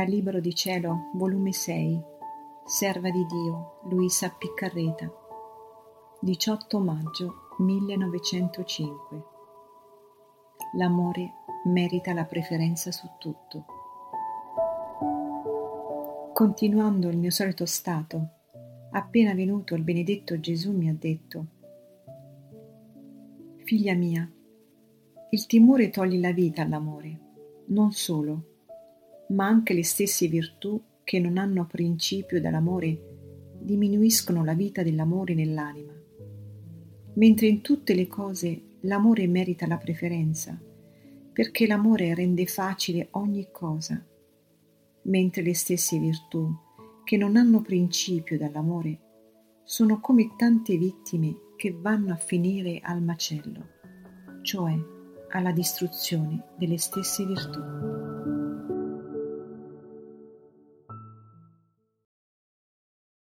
Dal Libro di Cielo, volume 6, Serva di Dio, Luisa Piccarreta, 18 maggio 1905. L'amore merita la preferenza su tutto. Continuando il mio solito stato, appena venuto il benedetto Gesù mi ha detto, Figlia mia, il timore toglie la vita all'amore, non solo, ma anche le stesse virtù che non hanno principio dall'amore diminuiscono la vita dell'amore nell'anima, mentre in tutte le cose l'amore merita la preferenza, perché l'amore rende facile ogni cosa, mentre le stesse virtù che non hanno principio dall'amore sono come tante vittime che vanno a finire al macello, cioè alla distruzione delle stesse virtù.